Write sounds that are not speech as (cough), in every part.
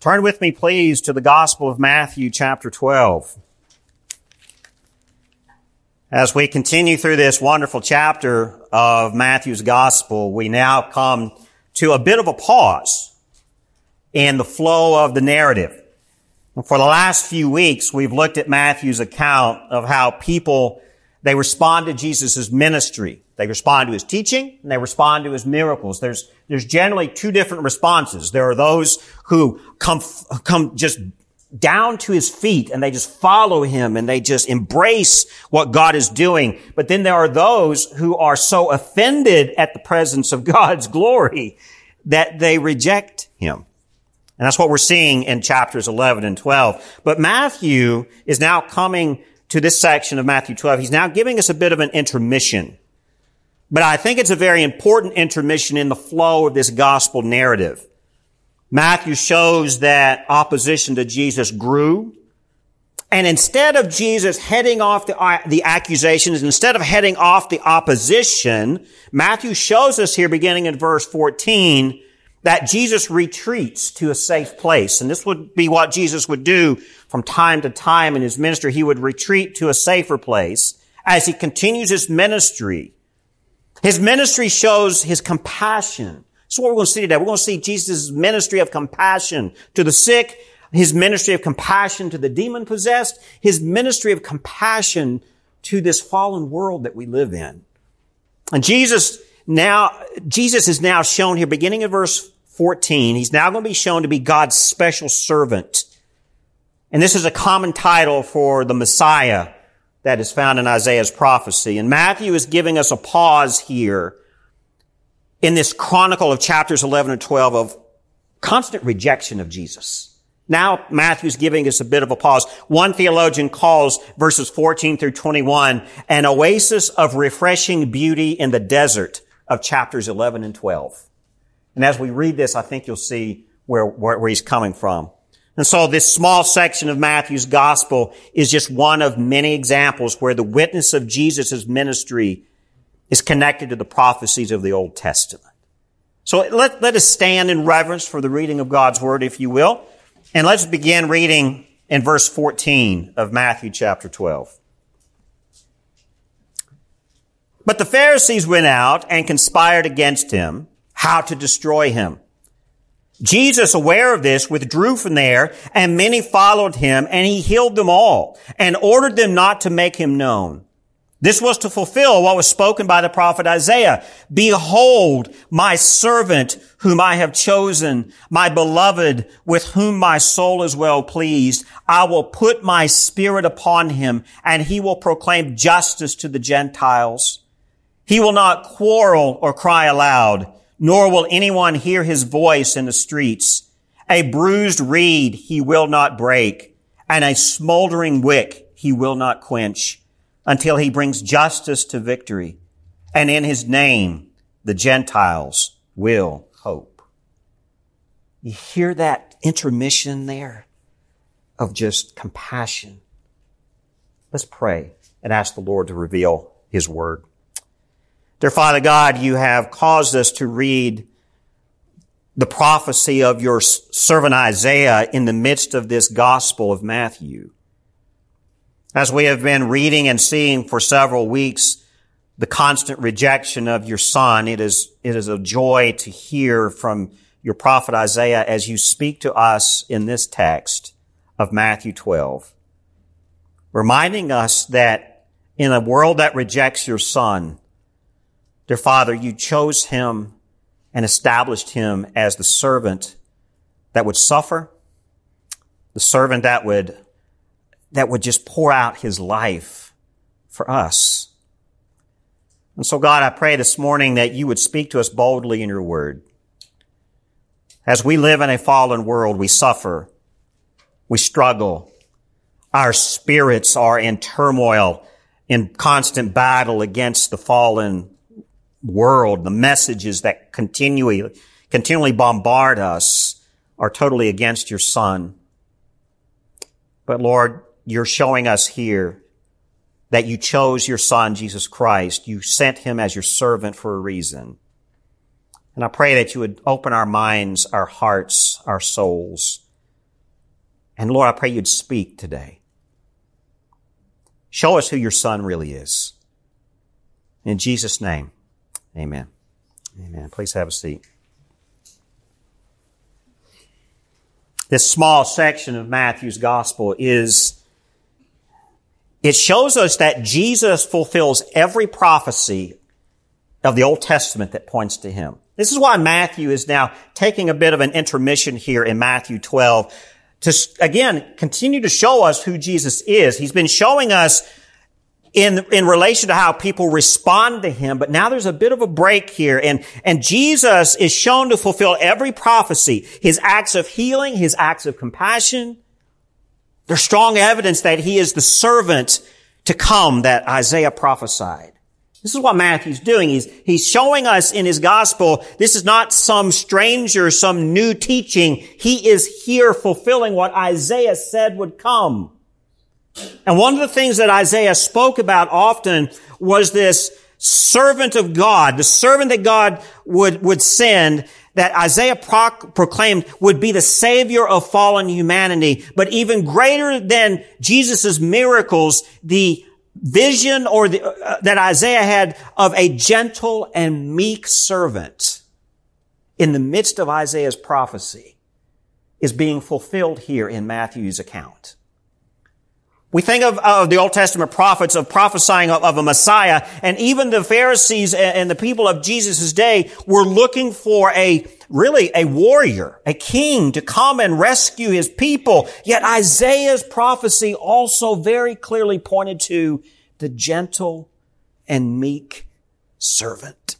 Turn with me, please, to the Gospel of Matthew, chapter 12. As we continue through this wonderful chapter of Matthew's Gospel, we now come to a bit of a pause in the flow of the narrative. For the last few weeks, we've looked at Matthew's account of how people, they respond to Jesus' ministry. They respond to his teaching and they respond to his miracles. There's, there's generally two different responses. There are those who come, come just down to his feet and they just follow him and they just embrace what God is doing. But then there are those who are so offended at the presence of God's glory that they reject him. And that's what we're seeing in chapters 11 and 12. But Matthew is now coming to this section of Matthew 12. He's now giving us a bit of an intermission but I think it's a very important intermission in the flow of this gospel narrative. Matthew shows that opposition to Jesus grew. And instead of Jesus heading off the, uh, the accusations, instead of heading off the opposition, Matthew shows us here beginning in verse 14 that Jesus retreats to a safe place. And this would be what Jesus would do from time to time in his ministry. He would retreat to a safer place as he continues his ministry his ministry shows his compassion. That's what we're going to see today. We're going to see Jesus' ministry of compassion to the sick, his ministry of compassion to the demon possessed, his ministry of compassion to this fallen world that we live in. And Jesus now, Jesus is now shown here, beginning in verse 14, he's now going to be shown to be God's special servant. And this is a common title for the Messiah that is found in Isaiah's prophecy. And Matthew is giving us a pause here in this chronicle of chapters 11 and 12 of constant rejection of Jesus. Now Matthew's giving us a bit of a pause. One theologian calls verses 14 through 21 an oasis of refreshing beauty in the desert of chapters 11 and 12. And as we read this, I think you'll see where, where, where he's coming from. And so this small section of Matthew's gospel is just one of many examples where the witness of Jesus' ministry is connected to the prophecies of the Old Testament. So let, let us stand in reverence for the reading of God's word, if you will. And let's begin reading in verse 14 of Matthew chapter 12. But the Pharisees went out and conspired against him how to destroy him. Jesus, aware of this, withdrew from there, and many followed him, and he healed them all, and ordered them not to make him known. This was to fulfill what was spoken by the prophet Isaiah. Behold, my servant whom I have chosen, my beloved with whom my soul is well pleased. I will put my spirit upon him and he will proclaim justice to the Gentiles. He will not quarrel or cry aloud nor will anyone hear his voice in the streets. A bruised reed he will not break, and a smoldering wick he will not quench, until he brings justice to victory. And in his name, the Gentiles will hope. You hear that intermission there of just compassion. Let's pray and ask the Lord to reveal his word. Dear Father God, you have caused us to read the prophecy of your servant Isaiah in the midst of this gospel of Matthew. As we have been reading and seeing for several weeks the constant rejection of your son, it is, it is a joy to hear from your prophet Isaiah as you speak to us in this text of Matthew 12, reminding us that in a world that rejects your son, Dear Father, you chose him and established him as the servant that would suffer, the servant that would, that would just pour out his life for us. And so God, I pray this morning that you would speak to us boldly in your word. As we live in a fallen world, we suffer, we struggle, our spirits are in turmoil, in constant battle against the fallen world, the messages that continually, continually bombard us are totally against your son. But Lord, you're showing us here that you chose your son, Jesus Christ. You sent him as your servant for a reason. And I pray that you would open our minds, our hearts, our souls And Lord, I pray you'd speak today. Show us who your son really is. In Jesus' name, amen. Amen. Please have a seat. This small section of Matthew's gospel is, it shows us that Jesus fulfills every prophecy of the Old Testament that points to him. This is why Matthew is now taking a bit of an intermission here in Matthew 12 to, again, continue to show us who Jesus is. He's been showing us in, in relation to how people respond to him, but now there's a bit of a break here and, and Jesus is shown to fulfill every prophecy. His acts of healing, his acts of compassion. There's strong evidence that he is the servant to come that Isaiah prophesied. This is what Matthew's doing. He's, he's showing us in his gospel, this is not some stranger, some new teaching. He is here fulfilling what Isaiah said would come. And one of the things that Isaiah spoke about often was this servant of God, the servant that God would, would send that Isaiah proclaimed would be the savior of fallen humanity. But even greater than Jesus' miracles, the vision or the, uh, that Isaiah had of a gentle and meek servant in the midst of Isaiah's prophecy is being fulfilled here in Matthew's account. We think of, of the Old Testament prophets of prophesying of, of, a Messiah, and even the Pharisees and the people of Jesus' day were looking for a, really a warrior, a king to come and rescue his people. Yet Isaiah's prophecy also very clearly pointed to the gentle and meek servant.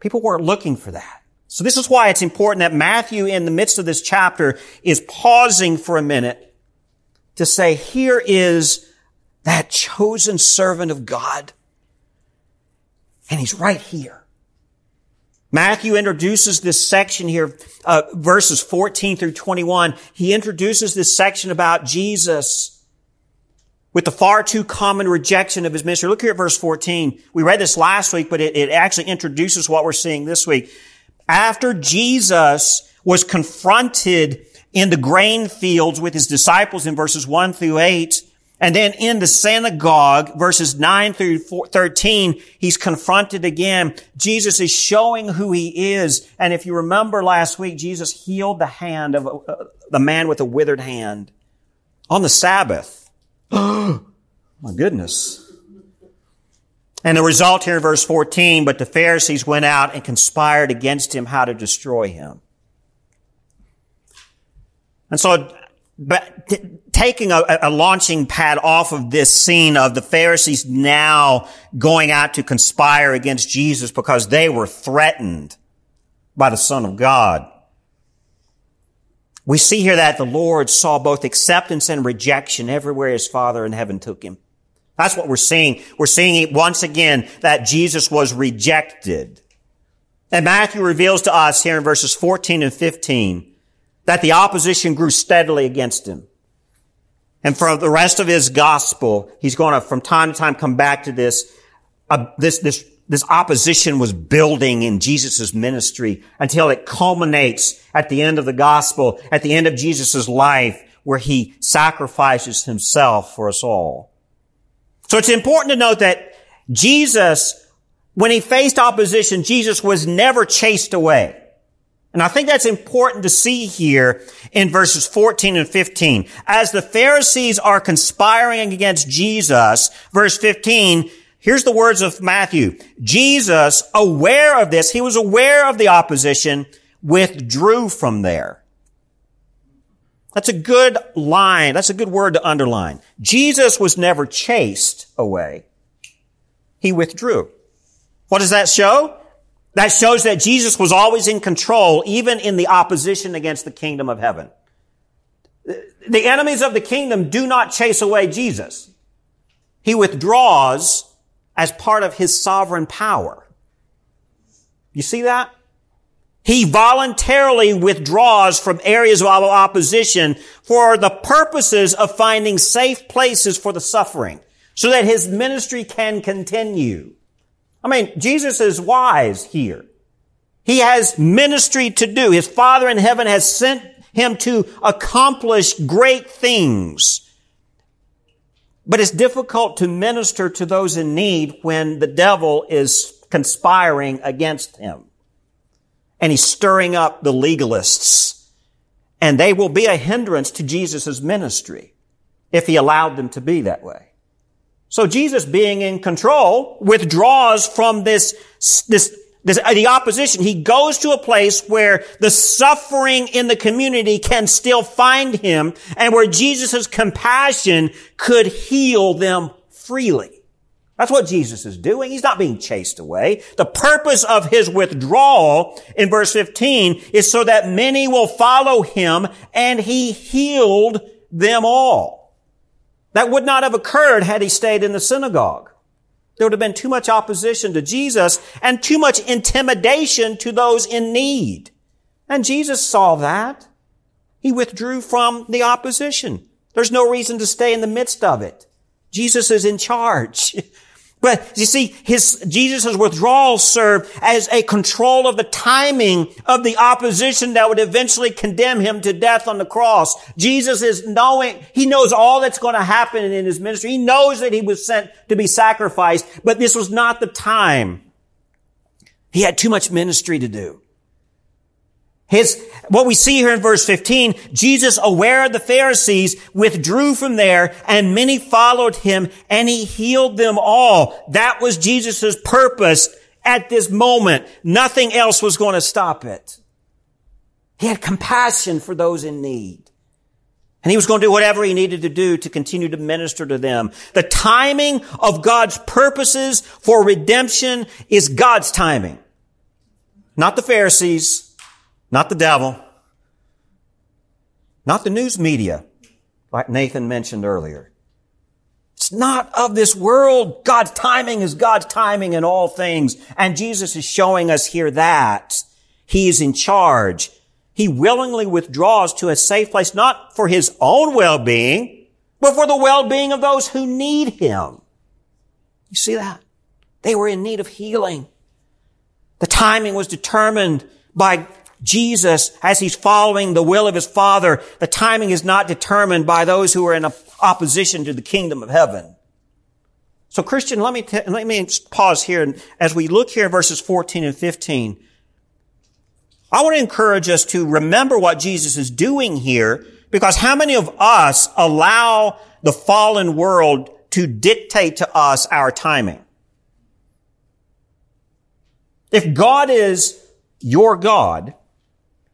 People weren't looking for that. So this is why it's important that Matthew in the midst of this chapter is pausing for a minute to say, here is that chosen servant of God. And he's right here. Matthew introduces this section here, uh, verses 14 through 21. He introduces this section about Jesus with the far too common rejection of his ministry. Look here at verse 14. We read this last week, but it, it actually introduces what we're seeing this week. After Jesus was confronted in the grain fields with his disciples in verses 1 through 8. And then in the synagogue, verses 9 through 13, he's confronted again. Jesus is showing who he is. And if you remember last week, Jesus healed the hand of uh, the man with a withered hand on the Sabbath. (gasps) My goodness. And the result here in verse 14, but the Pharisees went out and conspired against him how to destroy him. And so, but t- taking a, a, launching pad off of this scene of the Pharisees now going out to conspire against Jesus because they were threatened by the Son of God. We see here that the Lord saw both acceptance and rejection everywhere his Father in heaven took him. That's what we're seeing. We're seeing once again that Jesus was rejected. And Matthew reveals to us here in verses 14 and 15 that the opposition grew steadily against him. And for the rest of his gospel, he's going to, from time to time, come back to this. Uh, this, this, this opposition was building in Jesus' ministry until it culminates at the end of the gospel, at the end of Jesus' life, where he sacrifices himself for us all. So it's important to note that Jesus, when he faced opposition, Jesus was never chased away. And I think that's important to see here in verses 14 and 15. As the Pharisees are conspiring against Jesus, verse 15, here's the words of Matthew. Jesus, aware of this, he was aware of the opposition, withdrew from there. That's a good line. That's a good word to underline. Jesus was never chased away. He withdrew. What does that show? That shows that Jesus was always in control, even in the opposition against the kingdom of heaven. The enemies of the kingdom do not chase away Jesus. He withdraws as part of his sovereign power. You see that? He voluntarily withdraws from areas of opposition for the purposes of finding safe places for the suffering so that his ministry can continue. I mean, Jesus is wise here. He has ministry to do. His Father in heaven has sent him to accomplish great things. But it's difficult to minister to those in need when the devil is conspiring against him. And he's stirring up the legalists. And they will be a hindrance to Jesus' ministry if he allowed them to be that way. So Jesus being in control withdraws from this, this, this, the opposition. He goes to a place where the suffering in the community can still find him and where Jesus' compassion could heal them freely. That's what Jesus is doing. He's not being chased away. The purpose of his withdrawal in verse 15 is so that many will follow him and he healed them all. That would not have occurred had he stayed in the synagogue. There would have been too much opposition to Jesus and too much intimidation to those in need. And Jesus saw that. He withdrew from the opposition. There's no reason to stay in the midst of it. Jesus is in charge. (laughs) But you see, his, Jesus' withdrawal served as a control of the timing of the opposition that would eventually condemn him to death on the cross. Jesus is knowing, he knows all that's going to happen in his ministry. He knows that he was sent to be sacrificed, but this was not the time. He had too much ministry to do. His, what we see here in verse 15, Jesus, aware of the Pharisees, withdrew from there and many followed him and he healed them all. That was Jesus' purpose at this moment. Nothing else was going to stop it. He had compassion for those in need. And he was going to do whatever he needed to do to continue to minister to them. The timing of God's purposes for redemption is God's timing. Not the Pharisees, not the devil. Not the news media, like Nathan mentioned earlier. It's not of this world. God's timing is God's timing in all things. And Jesus is showing us here that He is in charge. He willingly withdraws to a safe place, not for His own well-being, but for the well-being of those who need Him. You see that? They were in need of healing. The timing was determined by Jesus, as he's following the will of his Father, the timing is not determined by those who are in opposition to the kingdom of heaven. So Christian, let me, t- let me pause here. And as we look here verses 14 and 15, I want to encourage us to remember what Jesus is doing here because how many of us allow the fallen world to dictate to us our timing? If God is your God,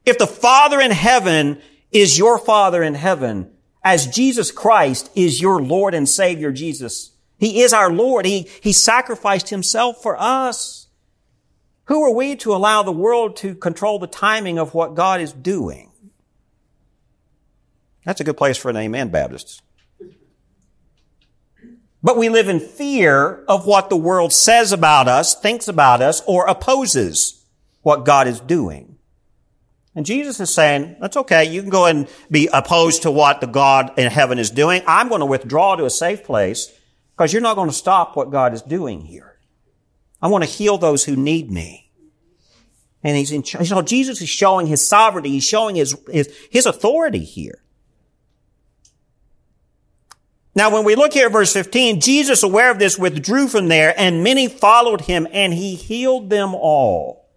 if the Father in heaven is your Father in heaven, as Jesus Christ is your Lord and Savior Jesus, He is our Lord. He, he sacrificed Himself for us. Who are we to allow the world to control the timing of what God is doing? That's a good place for an amen, Baptists. But we live in fear of what the world says about us, thinks about us, or opposes what God is doing. And Jesus is saying, that's okay. You can go and be opposed to what the God in heaven is doing. I'm going to withdraw to a safe place because you're not going to stop what God is doing here. I want to heal those who need me. And he's in, you know, Jesus is showing his sovereignty. He's showing his, his, his authority here. Now, when we look here at verse 15, Jesus, aware of this, withdrew from there and many followed him and he healed them all.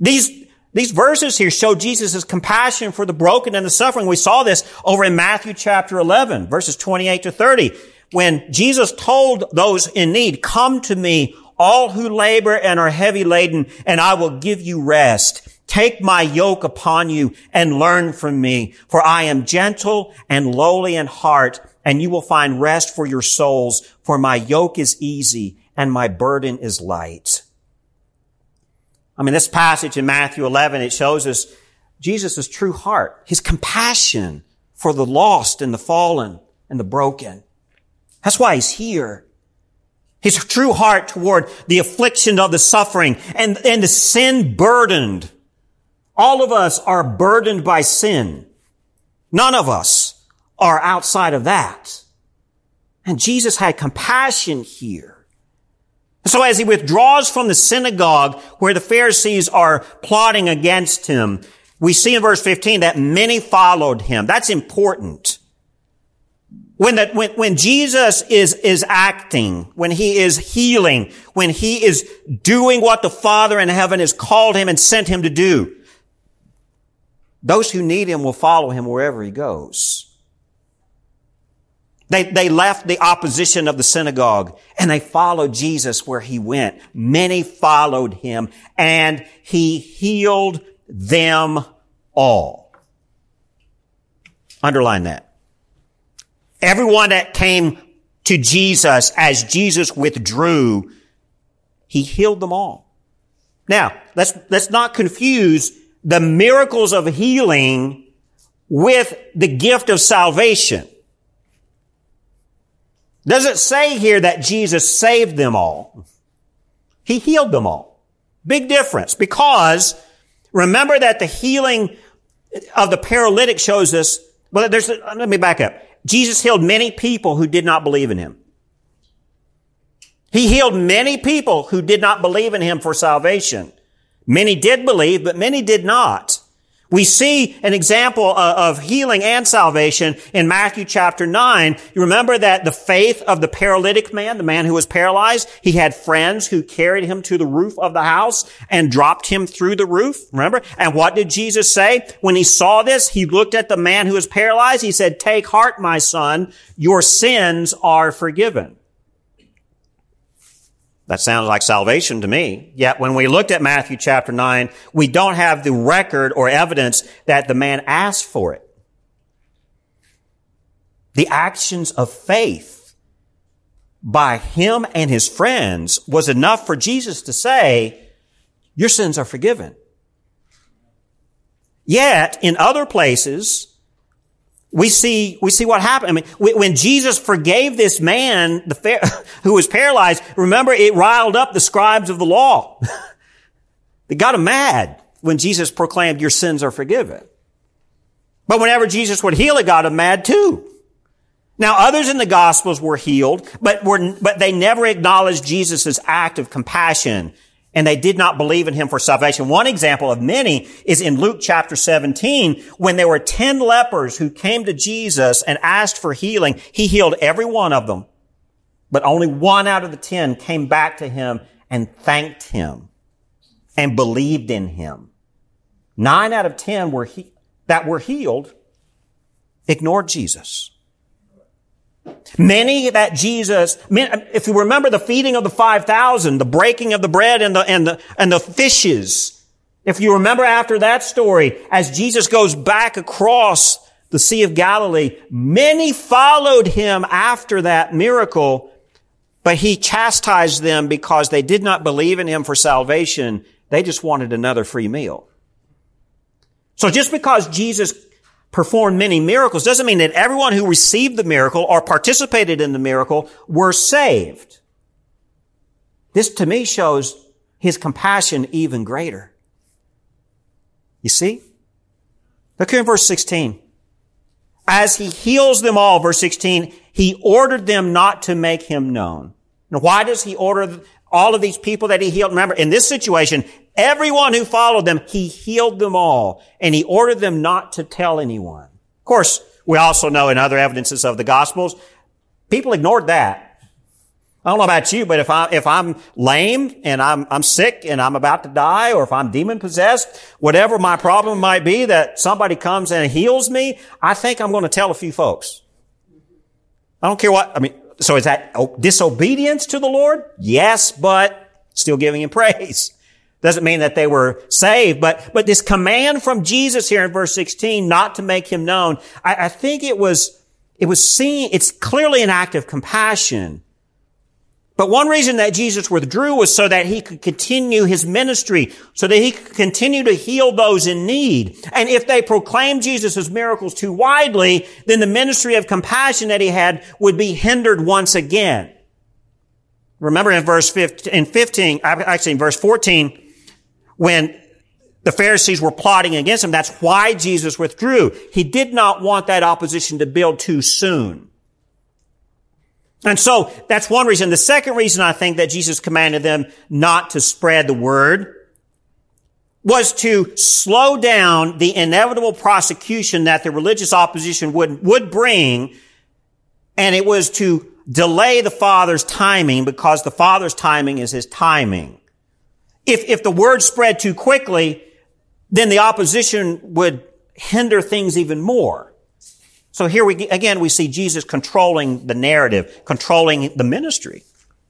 These, these verses here show Jesus' compassion for the broken and the suffering. We saw this over in Matthew chapter 11, verses 28 to 30, when Jesus told those in need, come to me, all who labor and are heavy laden, and I will give you rest. Take my yoke upon you and learn from me, for I am gentle and lowly in heart, and you will find rest for your souls, for my yoke is easy and my burden is light. I mean, this passage in Matthew 11, it shows us Jesus' true heart, his compassion for the lost and the fallen and the broken. That's why he's here. His true heart toward the affliction of the suffering and, and the sin burdened. All of us are burdened by sin. None of us are outside of that. And Jesus had compassion here. So as he withdraws from the synagogue where the Pharisees are plotting against him, we see in verse 15 that many followed him. That's important. When, that, when, when Jesus is, is acting, when he is healing, when he is doing what the Father in heaven has called him and sent him to do, those who need him will follow him wherever he goes. They, they left the opposition of the synagogue and they followed Jesus where he went. Many followed him and he healed them all. Underline that. Everyone that came to Jesus as Jesus withdrew, he healed them all. Now, let's, let's not confuse the miracles of healing with the gift of salvation. Does it say here that Jesus saved them all? He healed them all. Big difference because remember that the healing of the paralytic shows us, well, there's, let me back up. Jesus healed many people who did not believe in him. He healed many people who did not believe in him for salvation. Many did believe, but many did not. We see an example uh, of healing and salvation in Matthew chapter 9. You remember that the faith of the paralytic man, the man who was paralyzed, he had friends who carried him to the roof of the house and dropped him through the roof. Remember? And what did Jesus say? When he saw this, he looked at the man who was paralyzed. He said, take heart, my son. Your sins are forgiven. That sounds like salvation to me. Yet when we looked at Matthew chapter 9, we don't have the record or evidence that the man asked for it. The actions of faith by him and his friends was enough for Jesus to say, your sins are forgiven. Yet in other places, we see, we see what happened. I mean, when Jesus forgave this man, the (laughs) who was paralyzed, remember it riled up the scribes of the law. (laughs) they got him mad when Jesus proclaimed your sins are forgiven. But whenever Jesus would heal, it got him mad too. Now others in the gospels were healed, but were, but they never acknowledged Jesus' act of compassion and they did not believe in him for salvation. One example of many is in Luke chapter 17, when there were 10 lepers who came to Jesus and asked for healing. He healed every one of them, but only one out of the 10 came back to him and thanked him and believed in him. Nine out of 10 were he- that were healed ignored Jesus. Many that Jesus, if you remember the feeding of the 5,000, the breaking of the bread and the, and the, and the fishes, if you remember after that story, as Jesus goes back across the Sea of Galilee, many followed him after that miracle, but he chastised them because they did not believe in him for salvation. They just wanted another free meal. So just because Jesus performed many miracles doesn't mean that everyone who received the miracle or participated in the miracle were saved. This to me shows his compassion even greater. You see? Look here in verse 16. As he heals them all, verse 16, he ordered them not to make him known. Now, why does he order all of these people that he healed? Remember, in this situation, Everyone who followed them, he healed them all, and he ordered them not to tell anyone. Of course, we also know in other evidences of the Gospels, people ignored that. I don't know about you, but if I if I'm lame and I'm I'm sick and I'm about to die, or if I'm demon possessed, whatever my problem might be, that somebody comes and heals me, I think I'm going to tell a few folks. I don't care what I mean. So is that disobedience to the Lord? Yes, but still giving him (laughs) praise. Doesn't mean that they were saved, but, but this command from Jesus here in verse 16 not to make him known, I, I think it was, it was seen, it's clearly an act of compassion. But one reason that Jesus withdrew was so that he could continue his ministry, so that he could continue to heal those in need. And if they proclaimed Jesus' miracles too widely, then the ministry of compassion that he had would be hindered once again. Remember in verse 15, in 15, actually in verse 14, when the Pharisees were plotting against him. That's why Jesus withdrew. He did not want that opposition to build too soon. And so that's one reason. The second reason I think that Jesus commanded them not to spread the word was to slow down the inevitable prosecution that the religious opposition would, would bring, and it was to delay the Father's timing because the Father's timing is His timing. If, if the word spread too quickly, then the opposition would hinder things even more. So here we, again, we see Jesus controlling the narrative, controlling the ministry,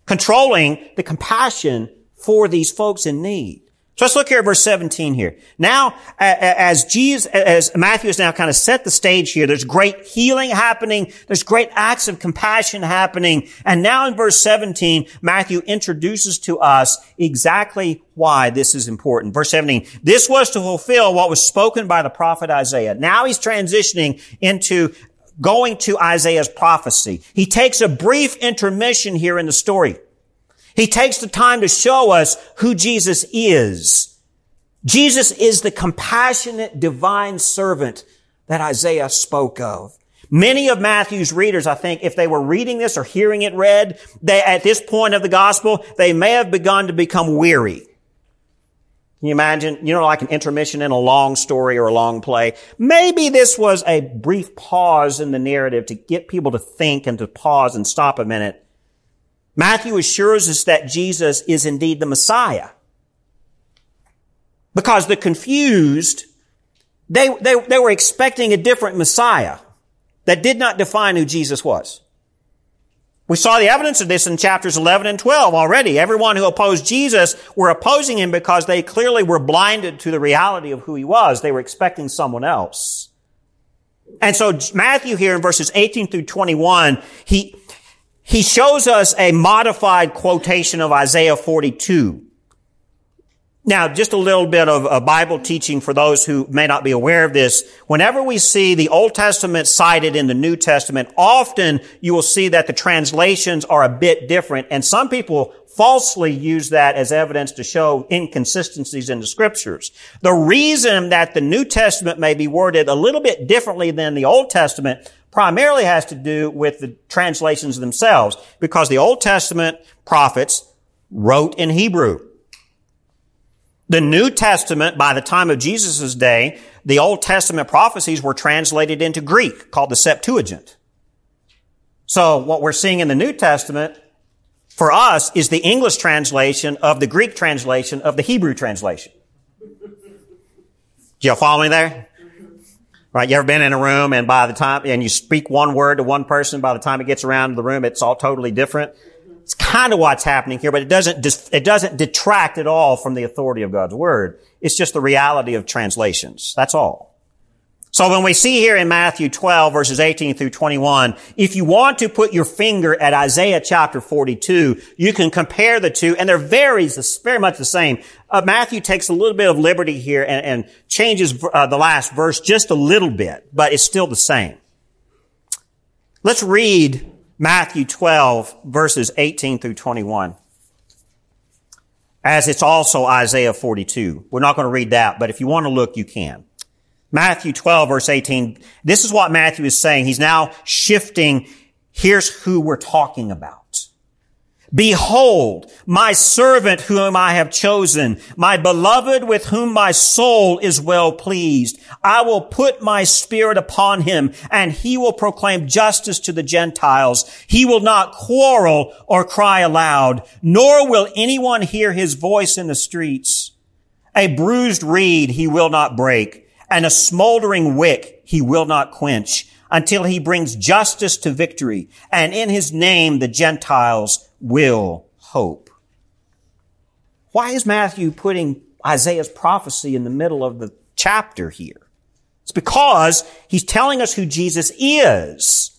controlling the compassion for these folks in need. So let's look here at verse 17 here. Now, as Jesus, as Matthew has now kind of set the stage here, there's great healing happening. There's great acts of compassion happening. And now in verse 17, Matthew introduces to us exactly why this is important. Verse 17, this was to fulfill what was spoken by the prophet Isaiah. Now he's transitioning into going to Isaiah's prophecy. He takes a brief intermission here in the story. He takes the time to show us who Jesus is. Jesus is the compassionate divine servant that Isaiah spoke of. Many of Matthew's readers, I think, if they were reading this or hearing it read, they, at this point of the gospel, they may have begun to become weary. Can you imagine, you know, like an intermission in a long story or a long play? Maybe this was a brief pause in the narrative to get people to think and to pause and stop a minute Matthew assures us that Jesus is indeed the Messiah. Because the confused, they, they, they were expecting a different Messiah that did not define who Jesus was. We saw the evidence of this in chapters 11 and 12 already. Everyone who opposed Jesus were opposing him because they clearly were blinded to the reality of who he was. They were expecting someone else. And so Matthew here in verses 18 through 21, he, he shows us a modified quotation of Isaiah 42. Now, just a little bit of a Bible teaching for those who may not be aware of this. Whenever we see the Old Testament cited in the New Testament, often you will see that the translations are a bit different, and some people falsely use that as evidence to show inconsistencies in the scriptures. The reason that the New Testament may be worded a little bit differently than the Old Testament primarily has to do with the translations themselves because the Old Testament prophets wrote in Hebrew. The New Testament, by the time of Jesus' day, the Old Testament prophecies were translated into Greek called the Septuagint. So what we're seeing in the New Testament for us is the English translation of the Greek translation of the Hebrew translation. Do y'all follow me there? Right? You ever been in a room and by the time, and you speak one word to one person, by the time it gets around the room, it's all totally different? It's kind of what's happening here, but it doesn't, it doesn't detract at all from the authority of God's Word. It's just the reality of translations. That's all. So when we see here in Matthew 12 verses 18 through 21, if you want to put your finger at Isaiah chapter 42, you can compare the two and they're very, very much the same. Uh, Matthew takes a little bit of liberty here and, and changes uh, the last verse just a little bit, but it's still the same. Let's read Matthew 12 verses 18 through 21 as it's also Isaiah 42. We're not going to read that, but if you want to look, you can. Matthew 12 verse 18. This is what Matthew is saying. He's now shifting. Here's who we're talking about. Behold, my servant whom I have chosen, my beloved with whom my soul is well pleased. I will put my spirit upon him and he will proclaim justice to the Gentiles. He will not quarrel or cry aloud, nor will anyone hear his voice in the streets. A bruised reed he will not break and a smoldering wick he will not quench until he brings justice to victory. And in his name, the Gentiles will hope. Why is Matthew putting Isaiah's prophecy in the middle of the chapter here? It's because he's telling us who Jesus is.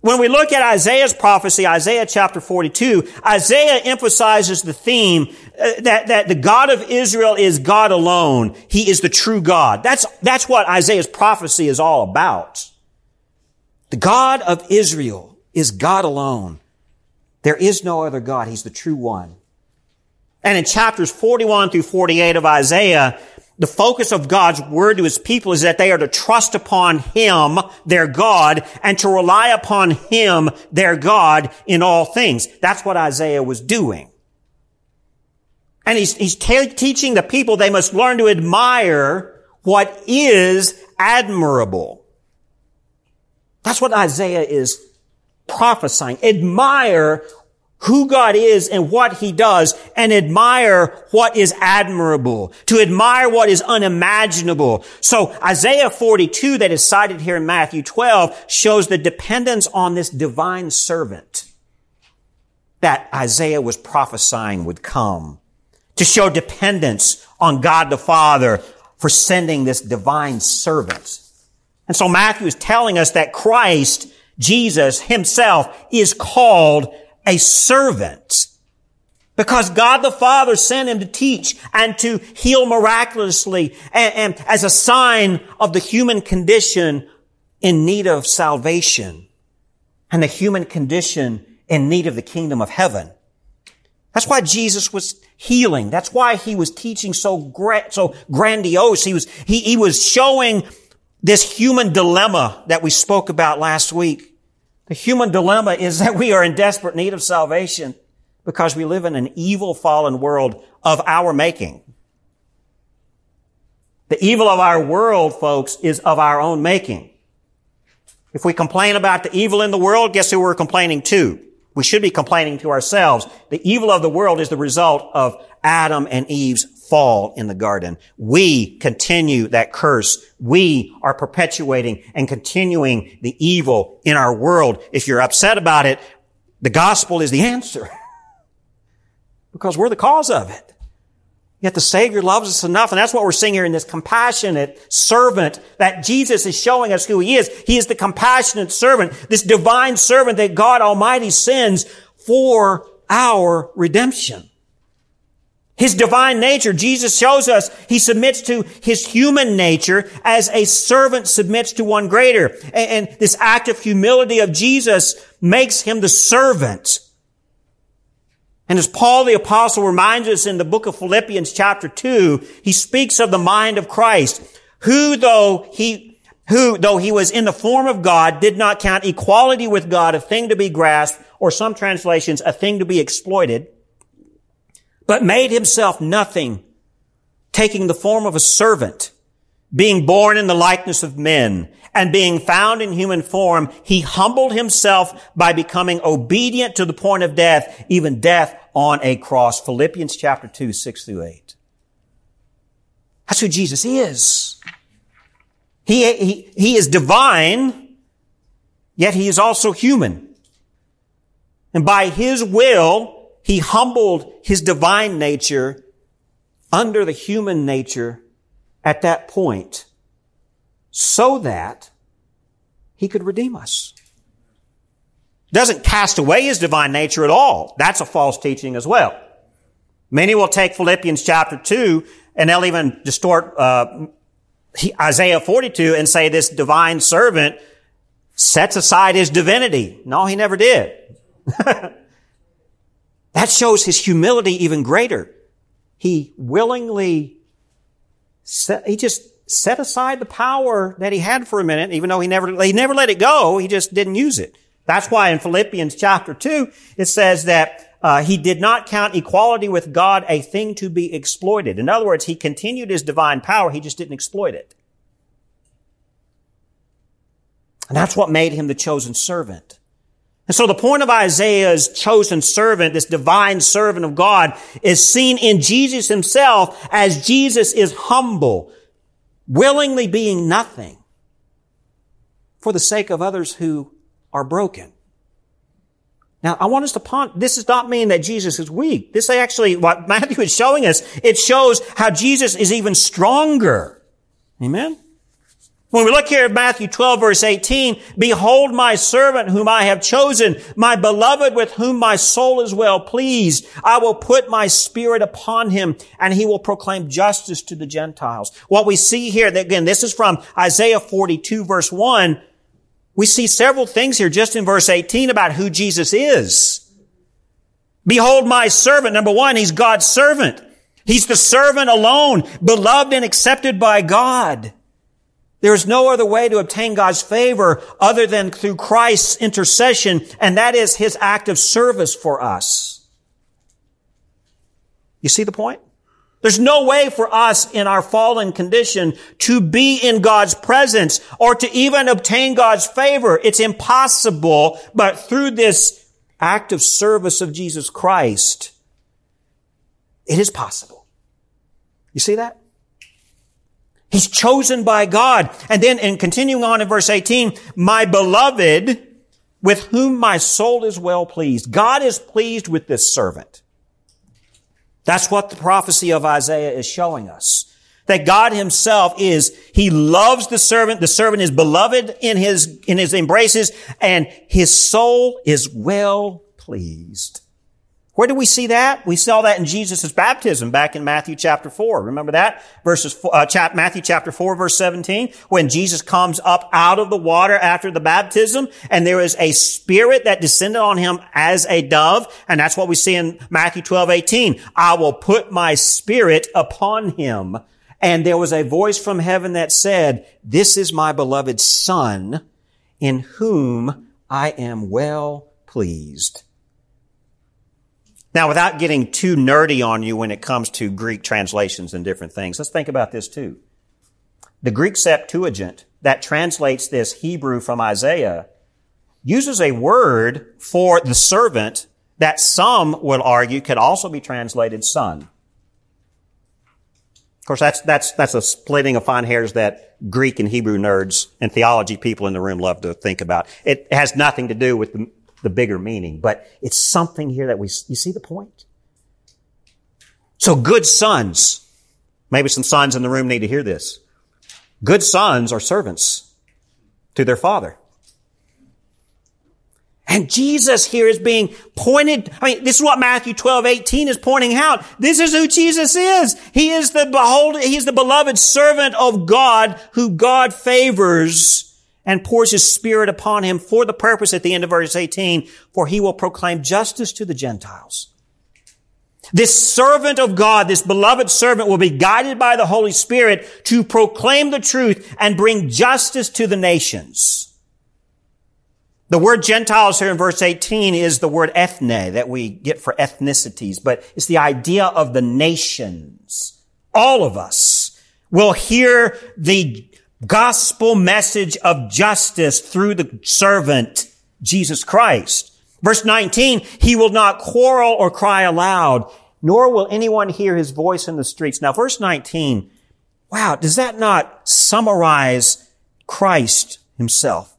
When we look at Isaiah's prophecy, Isaiah chapter 42, Isaiah emphasizes the theme uh, that, that the God of Israel is God alone. He is the true God. That's, that's what Isaiah's prophecy is all about. The God of Israel is God alone. There is no other God. He's the true one. And in chapters 41 through 48 of Isaiah, the focus of God's word to his people is that they are to trust upon him, their God, and to rely upon him, their God, in all things. That's what Isaiah was doing. And he's, he's teaching the people they must learn to admire what is admirable. That's what Isaiah is prophesying. Admire who God is and what he does and admire what is admirable, to admire what is unimaginable. So Isaiah 42 that is cited here in Matthew 12 shows the dependence on this divine servant that Isaiah was prophesying would come to show dependence on God the Father for sending this divine servant. And so Matthew is telling us that Christ, Jesus himself is called a servant. Because God the Father sent him to teach and to heal miraculously and, and, as a sign of the human condition in need of salvation and the human condition in need of the kingdom of heaven. That's why Jesus was healing. That's why he was teaching so great, so grandiose. He was, he, he was showing this human dilemma that we spoke about last week. The human dilemma is that we are in desperate need of salvation because we live in an evil fallen world of our making. The evil of our world, folks, is of our own making. If we complain about the evil in the world, guess who we're complaining to? We should be complaining to ourselves. The evil of the world is the result of Adam and Eve's fall in the garden. We continue that curse. We are perpetuating and continuing the evil in our world. If you're upset about it, the gospel is the answer. (laughs) because we're the cause of it. Yet the Savior loves us enough, and that's what we're seeing here in this compassionate servant that Jesus is showing us who He is. He is the compassionate servant, this divine servant that God Almighty sends for our redemption. His divine nature, Jesus shows us he submits to his human nature as a servant submits to one greater. And, this act of humility of Jesus makes him the servant. And as Paul the apostle reminds us in the book of Philippians chapter 2, he speaks of the mind of Christ, who though he, who though he was in the form of God, did not count equality with God a thing to be grasped, or some translations, a thing to be exploited but made himself nothing, taking the form of a servant, being born in the likeness of men, and being found in human form, he humbled himself by becoming obedient to the point of death, even death on a cross. Philippians chapter 2, 6 through 8. That's who Jesus is. He, he, he is divine, yet he is also human. And by his will, he humbled his divine nature under the human nature at that point so that he could redeem us. Doesn't cast away his divine nature at all. That's a false teaching as well. Many will take Philippians chapter 2 and they'll even distort uh, Isaiah 42 and say this divine servant sets aside his divinity. No, he never did. (laughs) That shows his humility even greater. He willingly set, he just set aside the power that he had for a minute, even though he never, he never let it go. He just didn't use it. That's why in Philippians chapter 2, it says that uh, he did not count equality with God a thing to be exploited. In other words, he continued his divine power. He just didn't exploit it. And that's what made him the chosen servant. And so the point of Isaiah's chosen servant, this divine servant of God, is seen in Jesus himself as Jesus is humble, willingly being nothing for the sake of others who are broken. Now, I want us to ponder, this does not mean that Jesus is weak. This actually, what Matthew is showing us, it shows how Jesus is even stronger. Amen? When we look here at Matthew 12 verse 18, behold my servant whom I have chosen, my beloved with whom my soul is well pleased. I will put my spirit upon him and he will proclaim justice to the Gentiles. What we see here, again, this is from Isaiah 42 verse 1. We see several things here just in verse 18 about who Jesus is. Behold my servant. Number one, he's God's servant. He's the servant alone, beloved and accepted by God. There is no other way to obtain God's favor other than through Christ's intercession, and that is His act of service for us. You see the point? There's no way for us in our fallen condition to be in God's presence or to even obtain God's favor. It's impossible, but through this act of service of Jesus Christ, it is possible. You see that? He's chosen by God. And then in continuing on in verse 18, my beloved, with whom my soul is well pleased. God is pleased with this servant. That's what the prophecy of Isaiah is showing us. That God himself is, he loves the servant. The servant is beloved in his, in his embraces and his soul is well pleased. Where do we see that? We saw that in Jesus' baptism back in Matthew chapter 4. Remember that? Verses, uh, chap, Matthew chapter 4 verse 17, when Jesus comes up out of the water after the baptism, and there is a spirit that descended on him as a dove, and that's what we see in Matthew 12, 18. I will put my spirit upon him. And there was a voice from heaven that said, this is my beloved son in whom I am well pleased. Now, without getting too nerdy on you when it comes to Greek translations and different things, let's think about this too. The Greek Septuagint that translates this Hebrew from Isaiah uses a word for the servant that some will argue could also be translated son. Of course, that's, that's, that's a splitting of fine hairs that Greek and Hebrew nerds and theology people in the room love to think about. It has nothing to do with the the bigger meaning, but it's something here that we, you see the point? So good sons, maybe some sons in the room need to hear this. Good sons are servants to their father. And Jesus here is being pointed. I mean, this is what Matthew 12, 18 is pointing out. This is who Jesus is. He is the behold, he is the beloved servant of God who God favors and pours his spirit upon him for the purpose at the end of verse 18, for he will proclaim justice to the Gentiles. This servant of God, this beloved servant will be guided by the Holy Spirit to proclaim the truth and bring justice to the nations. The word Gentiles here in verse 18 is the word ethne that we get for ethnicities, but it's the idea of the nations. All of us will hear the gospel message of justice through the servant, Jesus Christ. Verse 19, he will not quarrel or cry aloud, nor will anyone hear his voice in the streets. Now, verse 19, wow, does that not summarize Christ himself?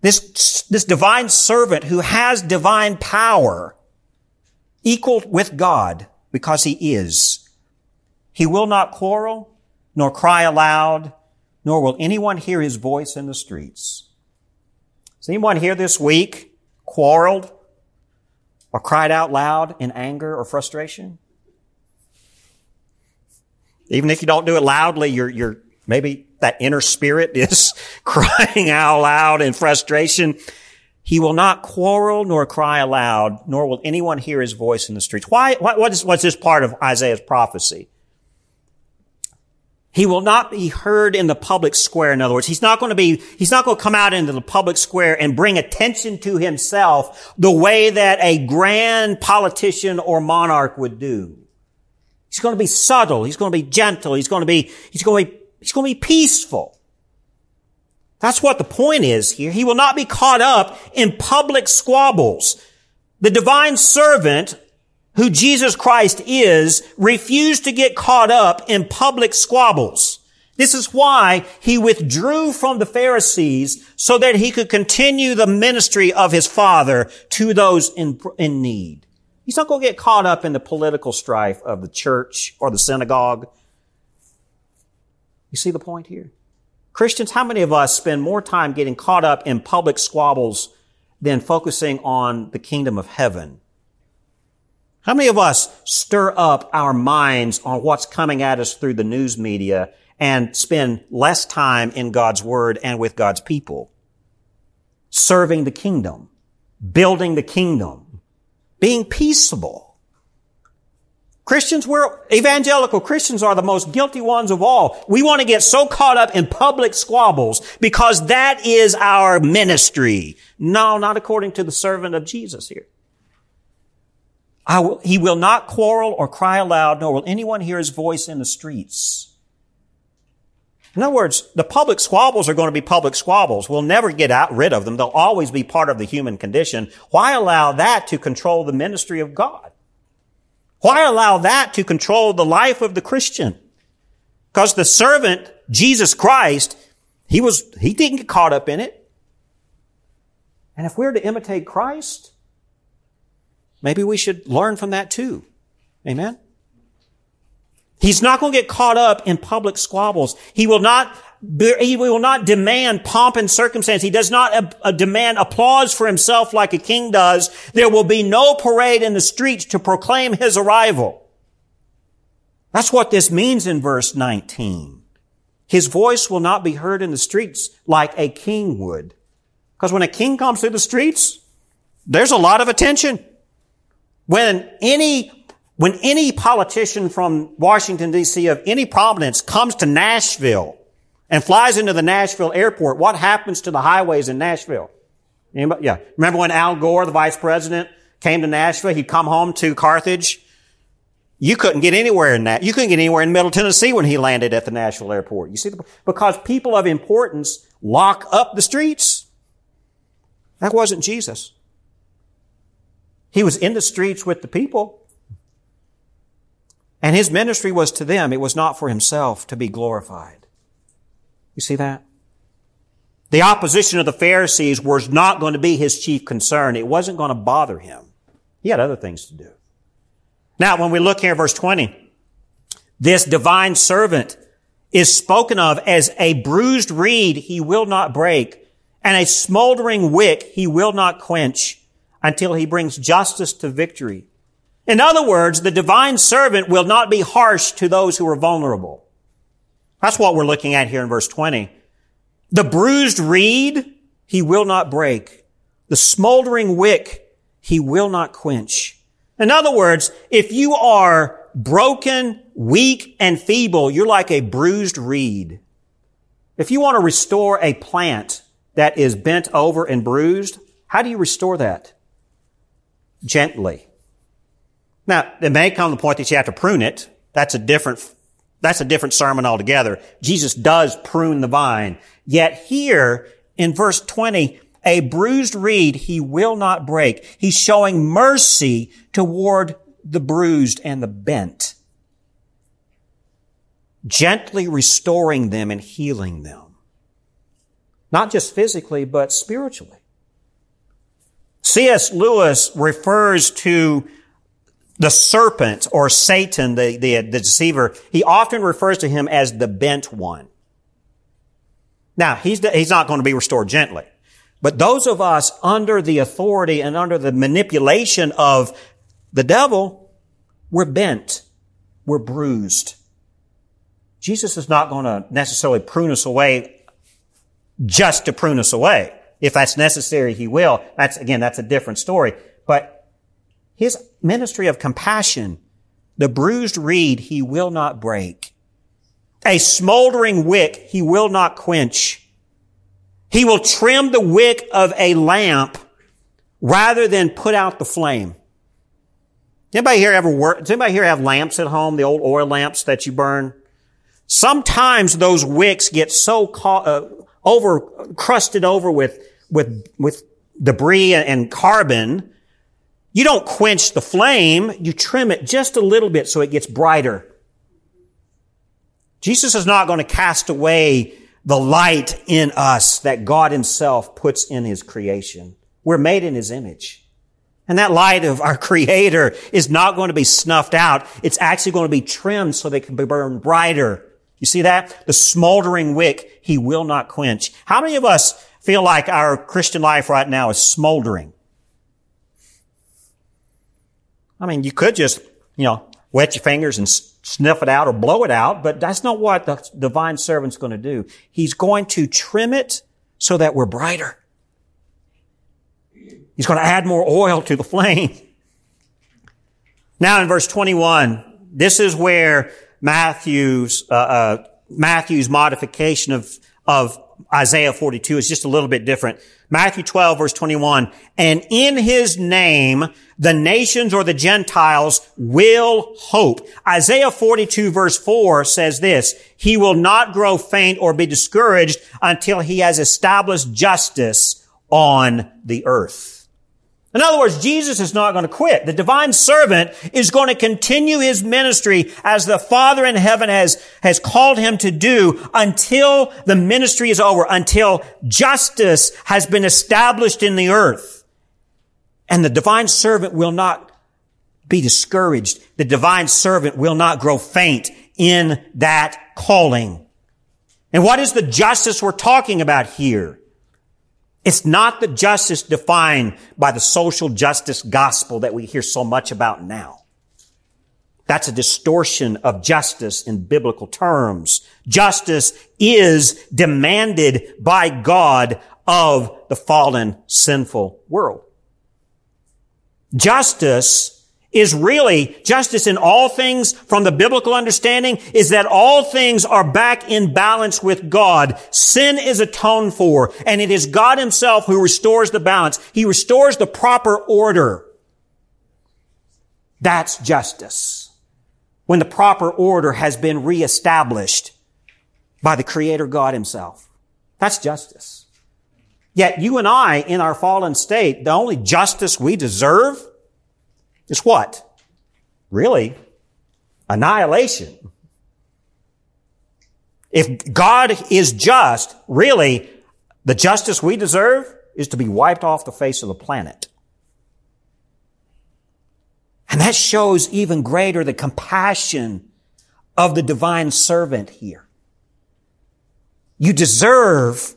This, this divine servant who has divine power equal with God because he is. He will not quarrel nor cry aloud, nor will anyone hear his voice in the streets. Has anyone here this week quarreled or cried out loud in anger or frustration? Even if you don't do it loudly, you're, you're, maybe that inner spirit (laughs) is crying out loud in frustration. He will not quarrel nor cry aloud, nor will anyone hear his voice in the streets. Why, what, is, what's this part of Isaiah's prophecy? He will not be heard in the public square. In other words, he's not going to be, he's not going to come out into the public square and bring attention to himself the way that a grand politician or monarch would do. He's going to be subtle. He's going to be gentle. He's going to be, he's going to be, he's going to be peaceful. That's what the point is here. He will not be caught up in public squabbles. The divine servant who Jesus Christ is, refused to get caught up in public squabbles. This is why he withdrew from the Pharisees so that he could continue the ministry of his Father to those in, in need. He's not going to get caught up in the political strife of the church or the synagogue. You see the point here? Christians, how many of us spend more time getting caught up in public squabbles than focusing on the kingdom of heaven how many of us stir up our minds on what's coming at us through the news media and spend less time in God's Word and with God's people? Serving the kingdom, building the kingdom, being peaceable. Christians, we're, evangelical Christians are the most guilty ones of all. We want to get so caught up in public squabbles because that is our ministry. No, not according to the servant of Jesus here. Will, he will not quarrel or cry aloud, nor will anyone hear his voice in the streets. In other words, the public squabbles are going to be public squabbles. We'll never get out, rid of them. They'll always be part of the human condition. Why allow that to control the ministry of God? Why allow that to control the life of the Christian? Because the servant, Jesus Christ, he was, he didn't get caught up in it. And if we're to imitate Christ, maybe we should learn from that too. Amen? He's not going to get caught up in public squabbles. He will not, he will not demand pomp and circumstance. He does not uh, uh, demand applause for himself like a king does. There will be no parade in the streets to proclaim his arrival. That's what this means in verse 19. His voice will not be heard in the streets like a king would. Because when a king comes through the streets, there's a lot of attention. When any when any politician from Washington DC of any prominence comes to Nashville and flies into the Nashville airport, what happens to the highways in Nashville? Anybody? Yeah. Remember when Al Gore, the vice president, came to Nashville? He'd come home to Carthage. You couldn't get anywhere in that. You couldn't get anywhere in Middle Tennessee when he landed at the Nashville airport. You see, because people of importance lock up the streets. That wasn't Jesus. He was in the streets with the people. And his ministry was to them. It was not for himself to be glorified. You see that? The opposition of the Pharisees was not going to be his chief concern. It wasn't going to bother him. He had other things to do. Now, when we look here, at verse 20, this divine servant is spoken of as a bruised reed he will not break, and a smoldering wick he will not quench until he brings justice to victory. In other words, the divine servant will not be harsh to those who are vulnerable. That's what we're looking at here in verse 20. The bruised reed, he will not break. The smoldering wick, he will not quench. In other words, if you are broken, weak, and feeble, you're like a bruised reed. If you want to restore a plant that is bent over and bruised, how do you restore that? Gently. Now, it may come to the point that you have to prune it. That's a different, that's a different sermon altogether. Jesus does prune the vine. Yet here in verse 20, a bruised reed he will not break. He's showing mercy toward the bruised and the bent. Gently restoring them and healing them. Not just physically, but spiritually. C.S. Lewis refers to the serpent or Satan, the, the, the deceiver, he often refers to him as the bent one. Now, he's, he's not going to be restored gently. But those of us under the authority and under the manipulation of the devil, we're bent. We're bruised. Jesus is not going to necessarily prune us away just to prune us away. If that's necessary, he will. That's, again, that's a different story. But his ministry of compassion, the bruised reed he will not break. A smoldering wick he will not quench. He will trim the wick of a lamp rather than put out the flame. Anybody here ever work? Does anybody here have lamps at home? The old oil lamps that you burn? Sometimes those wicks get so uh, over, crusted over with, with, with debris and carbon you don't quench the flame, you trim it just a little bit so it gets brighter. Jesus is not going to cast away the light in us that God himself puts in his creation. We're made in his image. And that light of our (laughs) creator is not going to be snuffed out. It's actually going to be trimmed so they can be burned brighter. You see that? The smoldering wick he will not quench. How many of us feel like our Christian life right now is smoldering? I mean, you could just, you know, wet your fingers and sniff it out or blow it out, but that's not what the divine servant's going to do. He's going to trim it so that we're brighter. He's going to add more oil to the (laughs) flame. Now in verse 21, this is where Matthew's, uh, uh, Matthew's modification of, of Isaiah 42 is just a little bit different. Matthew 12 verse 21, and in his name, the nations or the Gentiles will hope. Isaiah 42 verse 4 says this, he will not grow faint or be discouraged until he has established justice on the earth. In other words, Jesus is not going to quit. The divine servant is going to continue his ministry as the Father in heaven has, has called him to do until the ministry is over, until justice has been established in the earth. And the divine servant will not be discouraged. The divine servant will not grow faint in that calling. And what is the justice we're talking about here? It's not the justice defined by the social justice gospel that we hear so much about now. That's a distortion of justice in biblical terms. Justice is demanded by God of the fallen, sinful world. Justice is really justice in all things from the biblical understanding is that all things are back in balance with God. Sin is atoned for and it is God himself who restores the balance. He restores the proper order. That's justice. When the proper order has been reestablished by the creator God himself. That's justice. Yet you and I in our fallen state, the only justice we deserve is what? Really? Annihilation. If God is just, really, the justice we deserve is to be wiped off the face of the planet. And that shows even greater the compassion of the divine servant here. You deserve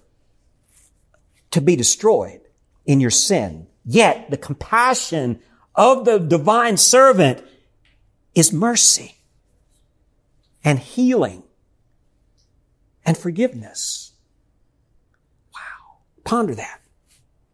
to be destroyed in your sin. Yet the compassion of the divine servant is mercy and healing and forgiveness. Wow. Ponder that.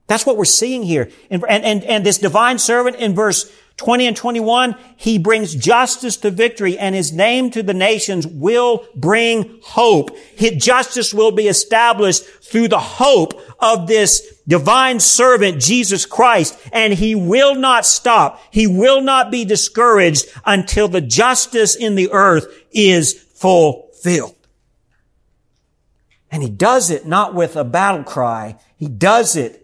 That's what we're seeing here. And, and, and this divine servant in verse 20 and 21, he brings justice to victory and his name to the nations will bring hope. His justice will be established through the hope of this divine servant, Jesus Christ, and he will not stop. He will not be discouraged until the justice in the earth is fulfilled. And he does it not with a battle cry. He does it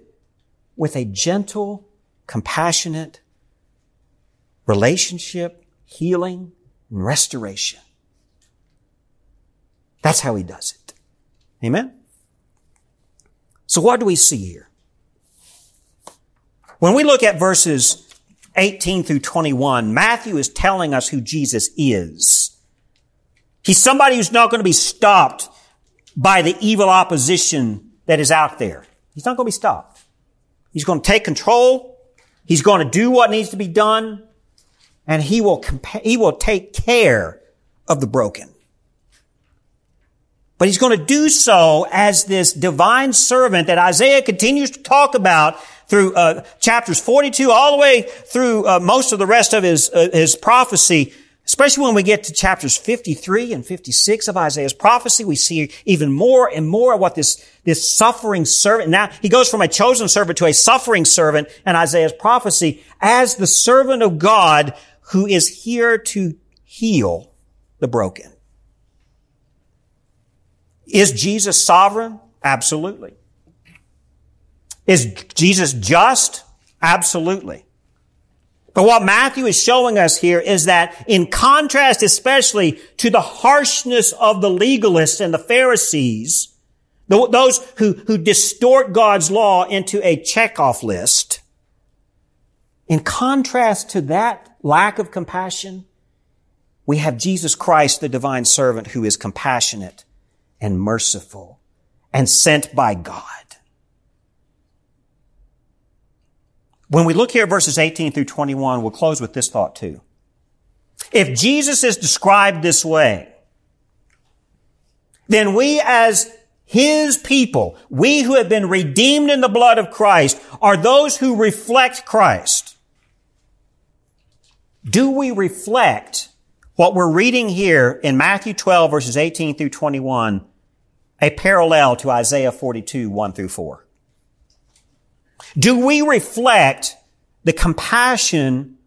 with a gentle, compassionate, relationship, healing, and restoration. That's how he does it. Amen? So what do we see here? When we look at verses 18 through 21, Matthew is telling us who Jesus is. He's somebody who's not going to be stopped by the evil opposition that is out there. He's not going to be stopped. He's going to take control. He's going to do what needs to be done and he will compa- he will take care of the broken. But he's going to do so as this divine servant that Isaiah continues to talk about through uh, chapters 42 all the way through uh, most of the rest of his uh, his prophecy Especially when we get to chapters 53 and 56 of Isaiah's prophecy, we see even more and more of what this, this suffering servant, now he goes from a chosen servant to a suffering servant in Isaiah's prophecy as the servant of God who is here to heal the broken. Is Jesus sovereign? Absolutely. Is Jesus just? Absolutely. But what Matthew is showing us here is that in contrast especially to the harshness of the legalists and the Pharisees, those who, who distort God's law into a checkoff list, in contrast to that lack of compassion, we have Jesus Christ, the divine servant, who is compassionate and merciful and sent by God. When we look here at verses 18 through 21, we'll close with this thought too. If Jesus is described this way, then we as his people, we who have been redeemed in the blood of Christ, are those who reflect Christ. Do we reflect what we're reading here in Matthew 12 verses 18 through 21 a parallel to Isaiah 42, 1 through 4? Do we reflect the compassion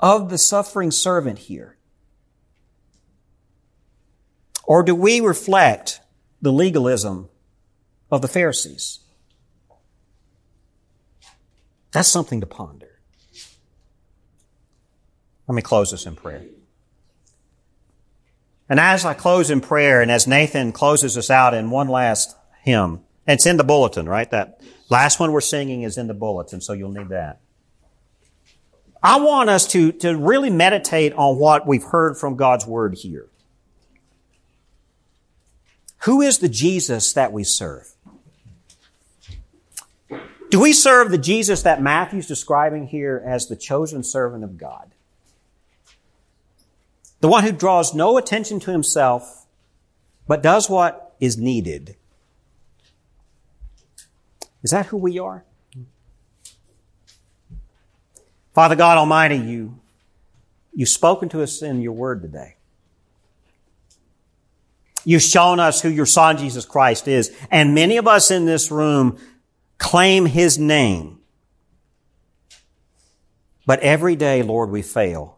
of the suffering servant here? Or do we reflect the legalism of the Pharisees? That's something to ponder. Let me close this in prayer. And as I close in prayer and as Nathan closes us out in one last hymn, and it's in the bulletin, right? That last one we're singing is in the bulletin, so you'll need that. I want us to, to really meditate on what we've heard from God's Word here. Who is the Jesus that we serve? Do we serve the Jesus that Matthew's describing here as the chosen servant of God? The one who draws no attention to himself, but does what is needed. Is that who we are? Father God Almighty, you, you've spoken to us in your word today. You've shown us who your son Jesus Christ is. And many of us in this room claim his name. But every day, Lord, we fail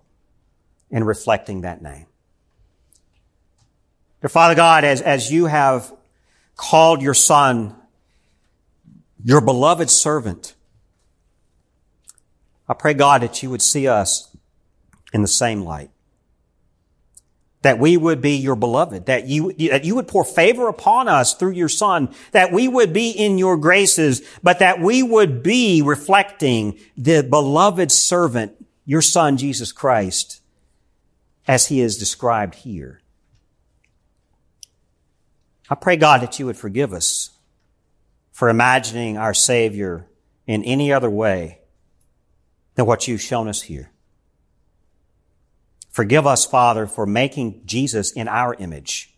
in reflecting that name. Dear Father God, as, as you have called your son, your beloved servant, I pray God that you would see us in the same light that we would be your beloved, that you, that you would pour favor upon us through your son, that we would be in your graces, but that we would be reflecting the beloved servant, your son, Jesus Christ, as he is described here. I pray God that you would forgive us for imagining our Savior in any other way than what you've shown us here. Forgive us, Father, for making Jesus in our image.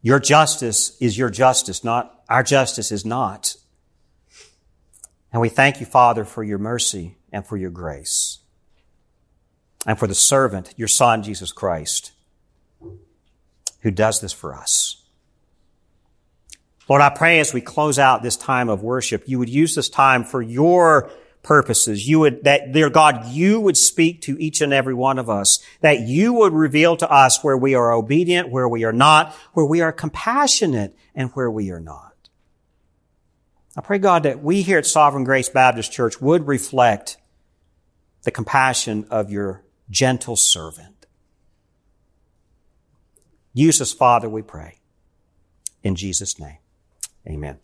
Your justice is your justice, not our justice is not. And we thank you, Father, for your mercy and for your grace. And for the servant, your Son, Jesus Christ, who does this for us. Lord, I pray as we close out this time of worship, you would use this time for your purposes. You would, that dear God, you would speak to each and every one of us, that you would reveal to us where we are obedient, where we are not, where we are compassionate, and where we are not. I pray God that we here at Sovereign Grace Baptist Church would reflect the compassion of your gentle servant. Use us, Father, we pray. In Jesus' name, amen.